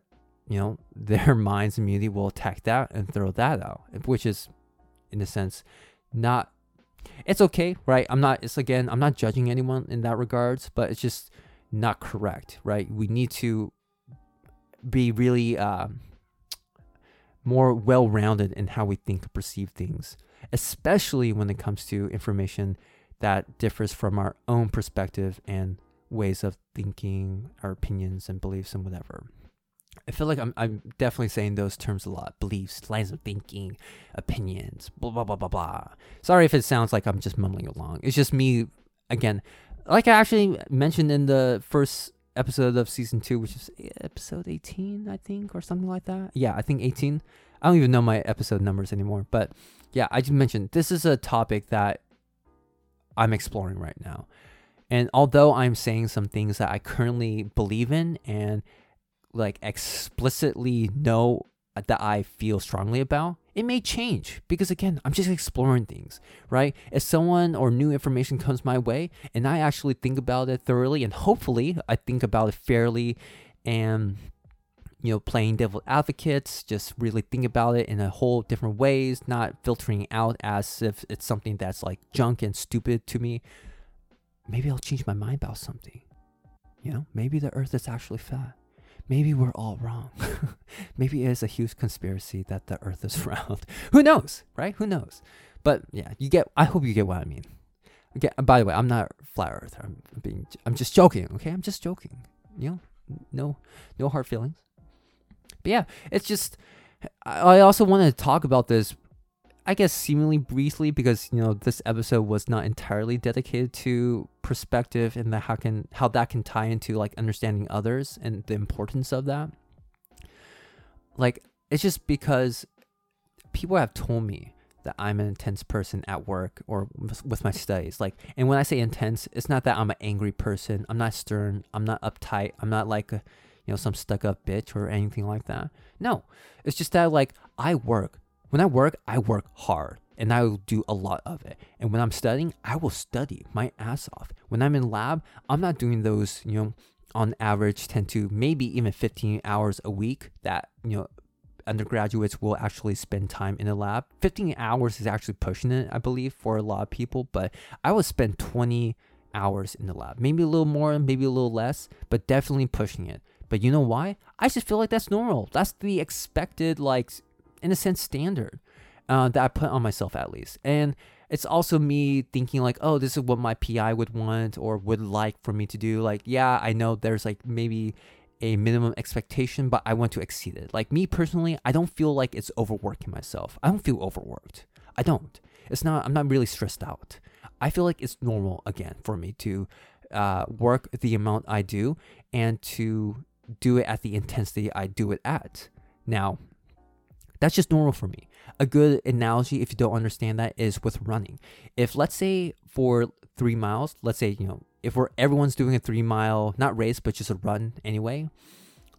you know, their mind's immunity will attack that and throw that out, which is in a sense not it's okay, right? I'm not it's again, I'm not judging anyone in that regards, but it's just not correct, right? We need to be really uh, more well-rounded in how we think and perceive things, especially when it comes to information that differs from our own perspective and ways of thinking, our opinions and beliefs and whatever. I feel like I'm, I'm definitely saying those terms a lot beliefs, lines of thinking, opinions, blah, blah, blah, blah, blah. Sorry if it sounds like I'm just mumbling along. It's just me, again, like I actually mentioned in the first episode of season two, which is episode 18, I think, or something like that. Yeah, I think 18. I don't even know my episode numbers anymore. But yeah, I just mentioned this is a topic that I'm exploring right now. And although I'm saying some things that I currently believe in and like explicitly know that I feel strongly about, it may change because again, I'm just exploring things, right? If someone or new information comes my way and I actually think about it thoroughly and hopefully I think about it fairly and you know, playing devil advocates, just really think about it in a whole different ways, not filtering out as if it's something that's like junk and stupid to me. Maybe I'll change my mind about something. You know, maybe the earth is actually flat maybe we're all wrong. maybe it is a huge conspiracy that the earth is round. Who knows, right? Who knows? But yeah, you get I hope you get what I mean. Okay, uh, by the way, I'm not flat earth. I'm being I'm just joking, okay? I'm just joking. You know, no no hard feelings. But yeah, it's just I also wanted to talk about this I guess seemingly briefly because you know this episode was not entirely dedicated to perspective and that how can how that can tie into like understanding others and the importance of that. Like it's just because people have told me that I'm an intense person at work or with my studies. Like, and when I say intense, it's not that I'm an angry person. I'm not stern. I'm not uptight. I'm not like a, you know, some stuck up bitch or anything like that. No, it's just that like I work when I work, I work hard and I will do a lot of it. And when I'm studying, I will study my ass off. When I'm in lab, I'm not doing those, you know, on average 10 to maybe even 15 hours a week that, you know, undergraduates will actually spend time in the lab. 15 hours is actually pushing it, I believe, for a lot of people, but I would spend 20 hours in the lab. Maybe a little more, maybe a little less, but definitely pushing it. But you know why? I just feel like that's normal. That's the expected like in a sense standard uh, that I put on myself at least. And it's also me thinking like, oh, this is what my PI would want or would like for me to do. Like, yeah, I know there's like maybe a minimum expectation, but I want to exceed it. Like me personally, I don't feel like it's overworking myself. I don't feel overworked. I don't. It's not. I'm not really stressed out. I feel like it's normal again for me to uh, work the amount I do and to do it at the intensity I do it at. Now, that's just normal for me. A good analogy, if you don't understand that, is with running. If let's say for three miles, let's say, you know, if we're everyone's doing a three mile, not race, but just a run anyway.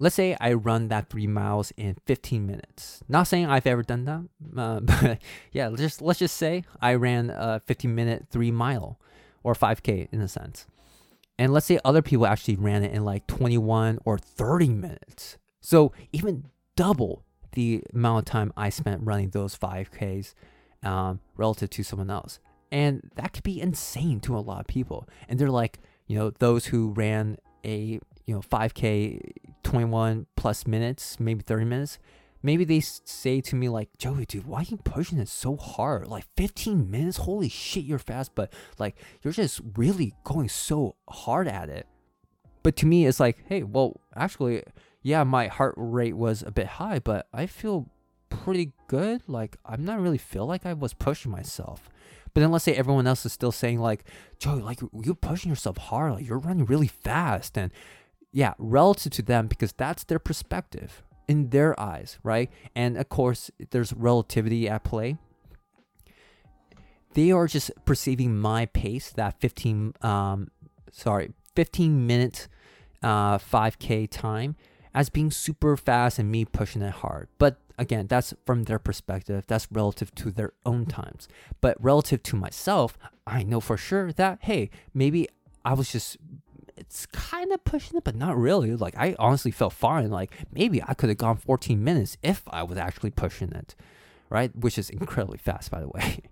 Let's say I run that three miles in 15 minutes. Not saying I've ever done that, uh, but yeah, just let's just say I ran a 15 minute three mile or 5K in a sense. And let's say other people actually ran it in like 21 or 30 minutes. So even double the amount of time I spent running those 5Ks um, relative to someone else. And that could be insane to a lot of people. And they're like, you know, those who ran a, you know, 5K 21 plus minutes, maybe 30 minutes, maybe they say to me like, Joey, dude, why are you pushing it so hard? Like 15 minutes? Holy shit, you're fast, but like you're just really going so hard at it. But to me, it's like, hey, well, actually, yeah, my heart rate was a bit high, but I feel pretty good. Like I'm not really feel like I was pushing myself. But then let's say everyone else is still saying like, Joe, like you're pushing yourself hard, like you're running really fast. And yeah, relative to them, because that's their perspective. in their eyes, right? And of course, there's relativity at play. They are just perceiving my pace, that 15, um, sorry, 15 minute uh, 5K time, as being super fast and me pushing it hard. But again, that's from their perspective. That's relative to their own times. But relative to myself, I know for sure that, hey, maybe I was just it's kind of pushing it, but not really. Like I honestly felt fine. Like maybe I could have gone 14 minutes if I was actually pushing it, right? Which is incredibly fast, by the way.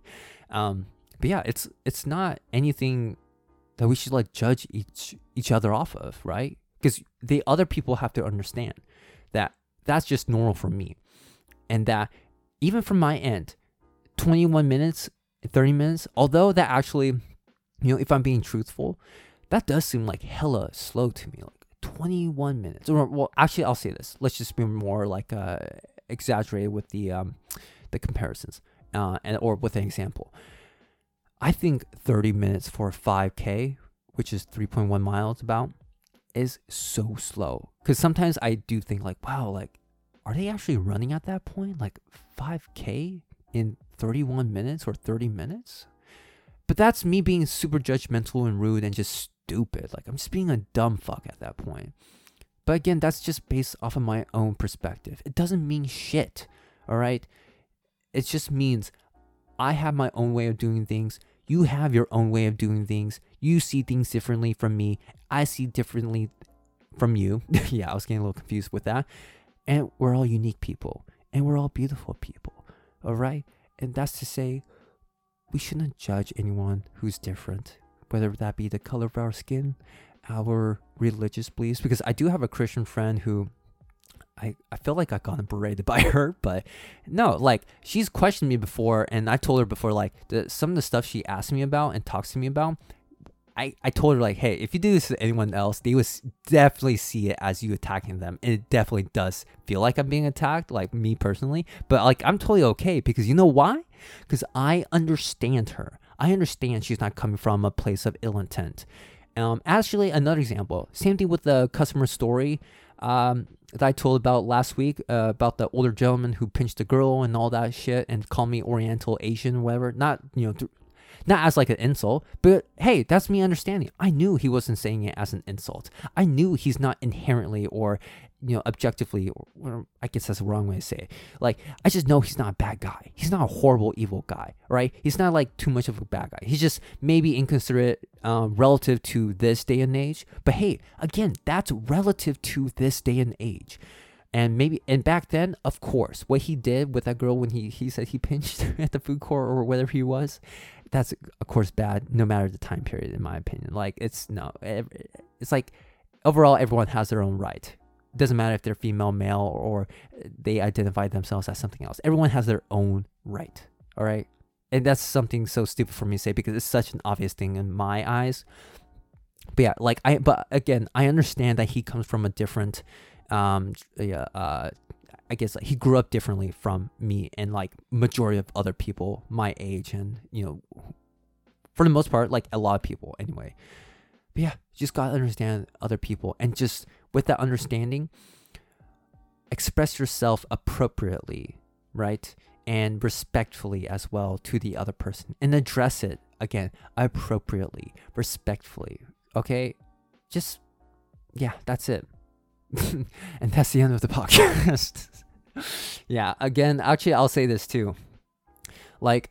Um, but yeah, it's it's not anything that we should like judge each each other off of, right? Because the other people have to understand that that's just normal for me, and that even from my end, 21 minutes, 30 minutes, although that actually, you know, if I'm being truthful, that does seem like hella slow to me. Like 21 minutes. Or well, actually, I'll say this. Let's just be more like uh, exaggerated with the um, the comparisons uh, and or with an example. I think 30 minutes for a 5K, which is 3.1 miles about, is so slow. Because sometimes I do think like, wow, like, are they actually running at that point? Like 5K in 31 minutes or 30 minutes? But that's me being super judgmental and rude and just stupid. Like I'm just being a dumb fuck at that point. But again, that's just based off of my own perspective. It doesn't mean shit. All right? It just means I have my own way of doing things. You have your own way of doing things. You see things differently from me. I see differently from you. yeah, I was getting a little confused with that. And we're all unique people. And we're all beautiful people. All right? And that's to say, we shouldn't judge anyone who's different whether that be the color of our skin, our religious beliefs. Because I do have a Christian friend who I, I feel like I got berated by her, but no, like she's questioned me before, and I told her before, like the, some of the stuff she asked me about and talks to me about, I, I told her like, hey, if you do this to anyone else, they would definitely see it as you attacking them. And it definitely does feel like I'm being attacked, like me personally. But like I'm totally okay because you know why? Because I understand her. I understand she's not coming from a place of ill intent. Um, actually, another example, same thing with the customer story um, that I told about last week uh, about the older gentleman who pinched the girl and all that shit and called me Oriental Asian, whatever. Not you know, th- not as like an insult, but hey, that's me understanding. I knew he wasn't saying it as an insult. I knew he's not inherently or you know, objectively, or, or, I guess that's the wrong way to say it. Like, I just know he's not a bad guy. He's not a horrible, evil guy, right? He's not like too much of a bad guy. He's just maybe inconsiderate um, relative to this day and age. But hey, again, that's relative to this day and age. And maybe, and back then, of course, what he did with that girl when he, he said he pinched at the food court or whatever he was, that's of course bad no matter the time period, in my opinion. Like, it's no, it's like overall, everyone has their own right doesn't matter if they're female, male, or they identify themselves as something else. Everyone has their own right. All right. And that's something so stupid for me to say because it's such an obvious thing in my eyes. But yeah, like I, but again, I understand that he comes from a different, um, uh, I guess like, he grew up differently from me and like majority of other people my age and you know, for the most part, like a lot of people anyway. But yeah, just gotta understand other people and just with that understanding, express yourself appropriately, right? And respectfully as well to the other person and address it again appropriately, respectfully. Okay? Just, yeah, that's it. and that's the end of the podcast. yeah, again, actually, I'll say this too. Like,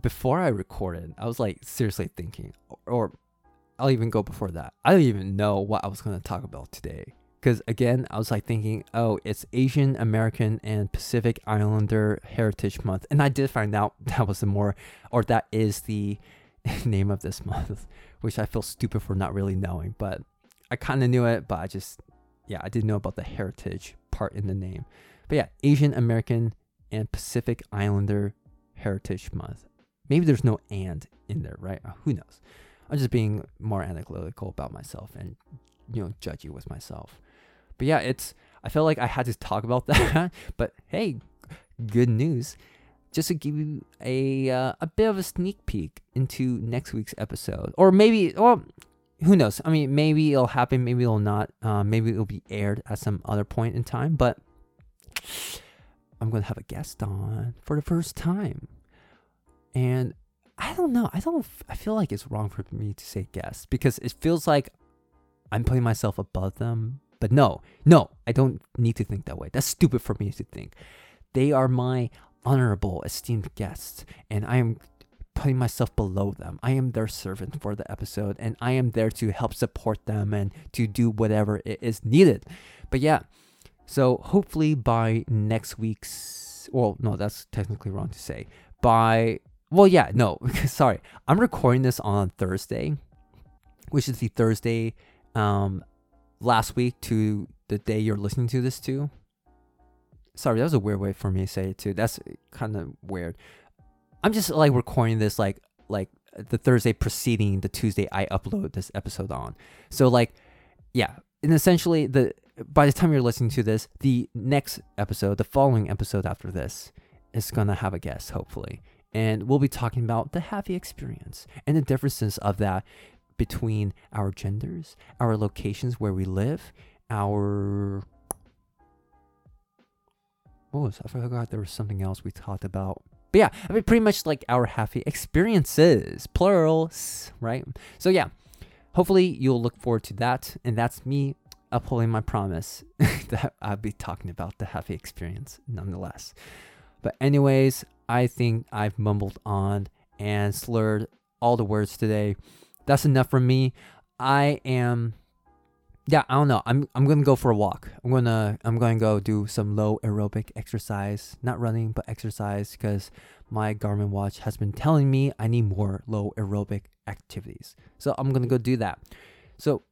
before I recorded, I was like seriously thinking, or I'll even go before that. I don't even know what I was going to talk about today. Because again, I was like thinking, oh, it's Asian American and Pacific Islander Heritage Month. And I did find out that was the more, or that is the name of this month, which I feel stupid for not really knowing. But I kind of knew it, but I just, yeah, I didn't know about the heritage part in the name. But yeah, Asian American and Pacific Islander Heritage Month. Maybe there's no and in there, right? Uh, who knows? I'm just being more analytical about myself and you know judgy with myself. But yeah, it's I felt like I had to talk about that. but hey, good news. Just to give you a uh, a bit of a sneak peek into next week's episode, or maybe, well, who knows? I mean, maybe it'll happen, maybe it'll not. Uh, maybe it'll be aired at some other point in time. But I'm going to have a guest on for the first time. And I don't know. I don't. I feel like it's wrong for me to say guest because it feels like I'm putting myself above them. But no, no, I don't need to think that way. That's stupid for me to think. They are my honorable, esteemed guests, and I am putting myself below them. I am their servant for the episode, and I am there to help support them and to do whatever it is needed. But yeah, so hopefully by next week's, well, no, that's technically wrong to say. By, well, yeah, no, sorry. I'm recording this on Thursday, which is the Thursday um, last week to the day you're listening to this to. Sorry, that was a weird way for me to say it too. That's kind of weird. I'm just like recording this like like the Thursday preceding the Tuesday I upload this episode on. So like yeah, and essentially the by the time you're listening to this, the next episode, the following episode after this is going to have a guest hopefully. And we'll be talking about the Hapa experience and the differences of that between our genders, our locations where we live, our what was I forgot there was something else we talked about. But yeah, I mean pretty much like our Hapa experiences, plurals, right? So yeah, hopefully you'll look forward to that. And that's me upholding my promise that I'll be talking about the Hapa experience nonetheless. But anyways, I think I've mumbled on and slurred all the words today. That's enough from me. I am yeah, I don't know. I'm I'm gonna go for a walk. I'm gonna I'm gonna go do some low aerobic exercise, not running but exercise, because my Garmin watch has been telling me I need more low aerobic activities. So I'm gonna go do that. So,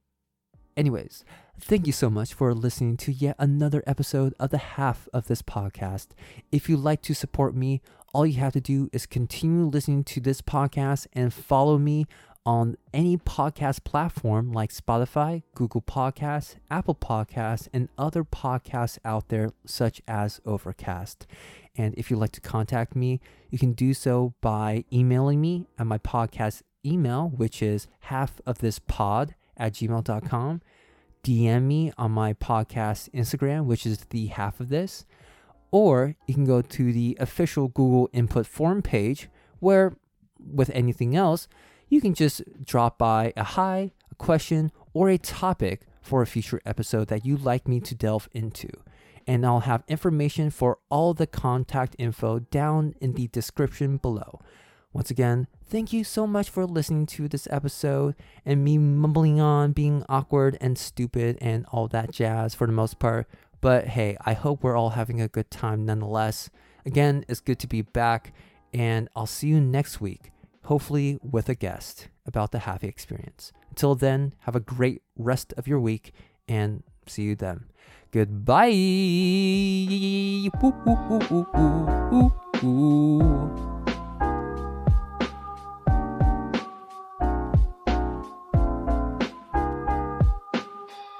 anyways, thank you so much for listening to yet another episode of the half of this podcast. If you'd like to support me, all you have to do is continue listening to this podcast and follow me on any podcast platform like Spotify, Google Podcasts, Apple Podcasts, and other podcasts out there, such as Overcast. And if you'd like to contact me, you can do so by emailing me at my podcast email, which is half of this pod at gmail.com. DM me on my podcast Instagram, which is the half of this. Or you can go to the official Google input form page where, with anything else, you can just drop by a hi, a question, or a topic for a future episode that you'd like me to delve into. And I'll have information for all the contact info down in the description below. Once again, thank you so much for listening to this episode and me mumbling on, being awkward and stupid and all that jazz for the most part. But hey, I hope we're all having a good time nonetheless. Again, it's good to be back, and I'll see you next week hopefully with a guest about the Hapa experience. Until then, have a great rest of your week and see you then. Goodbye. Ooh, ooh, ooh,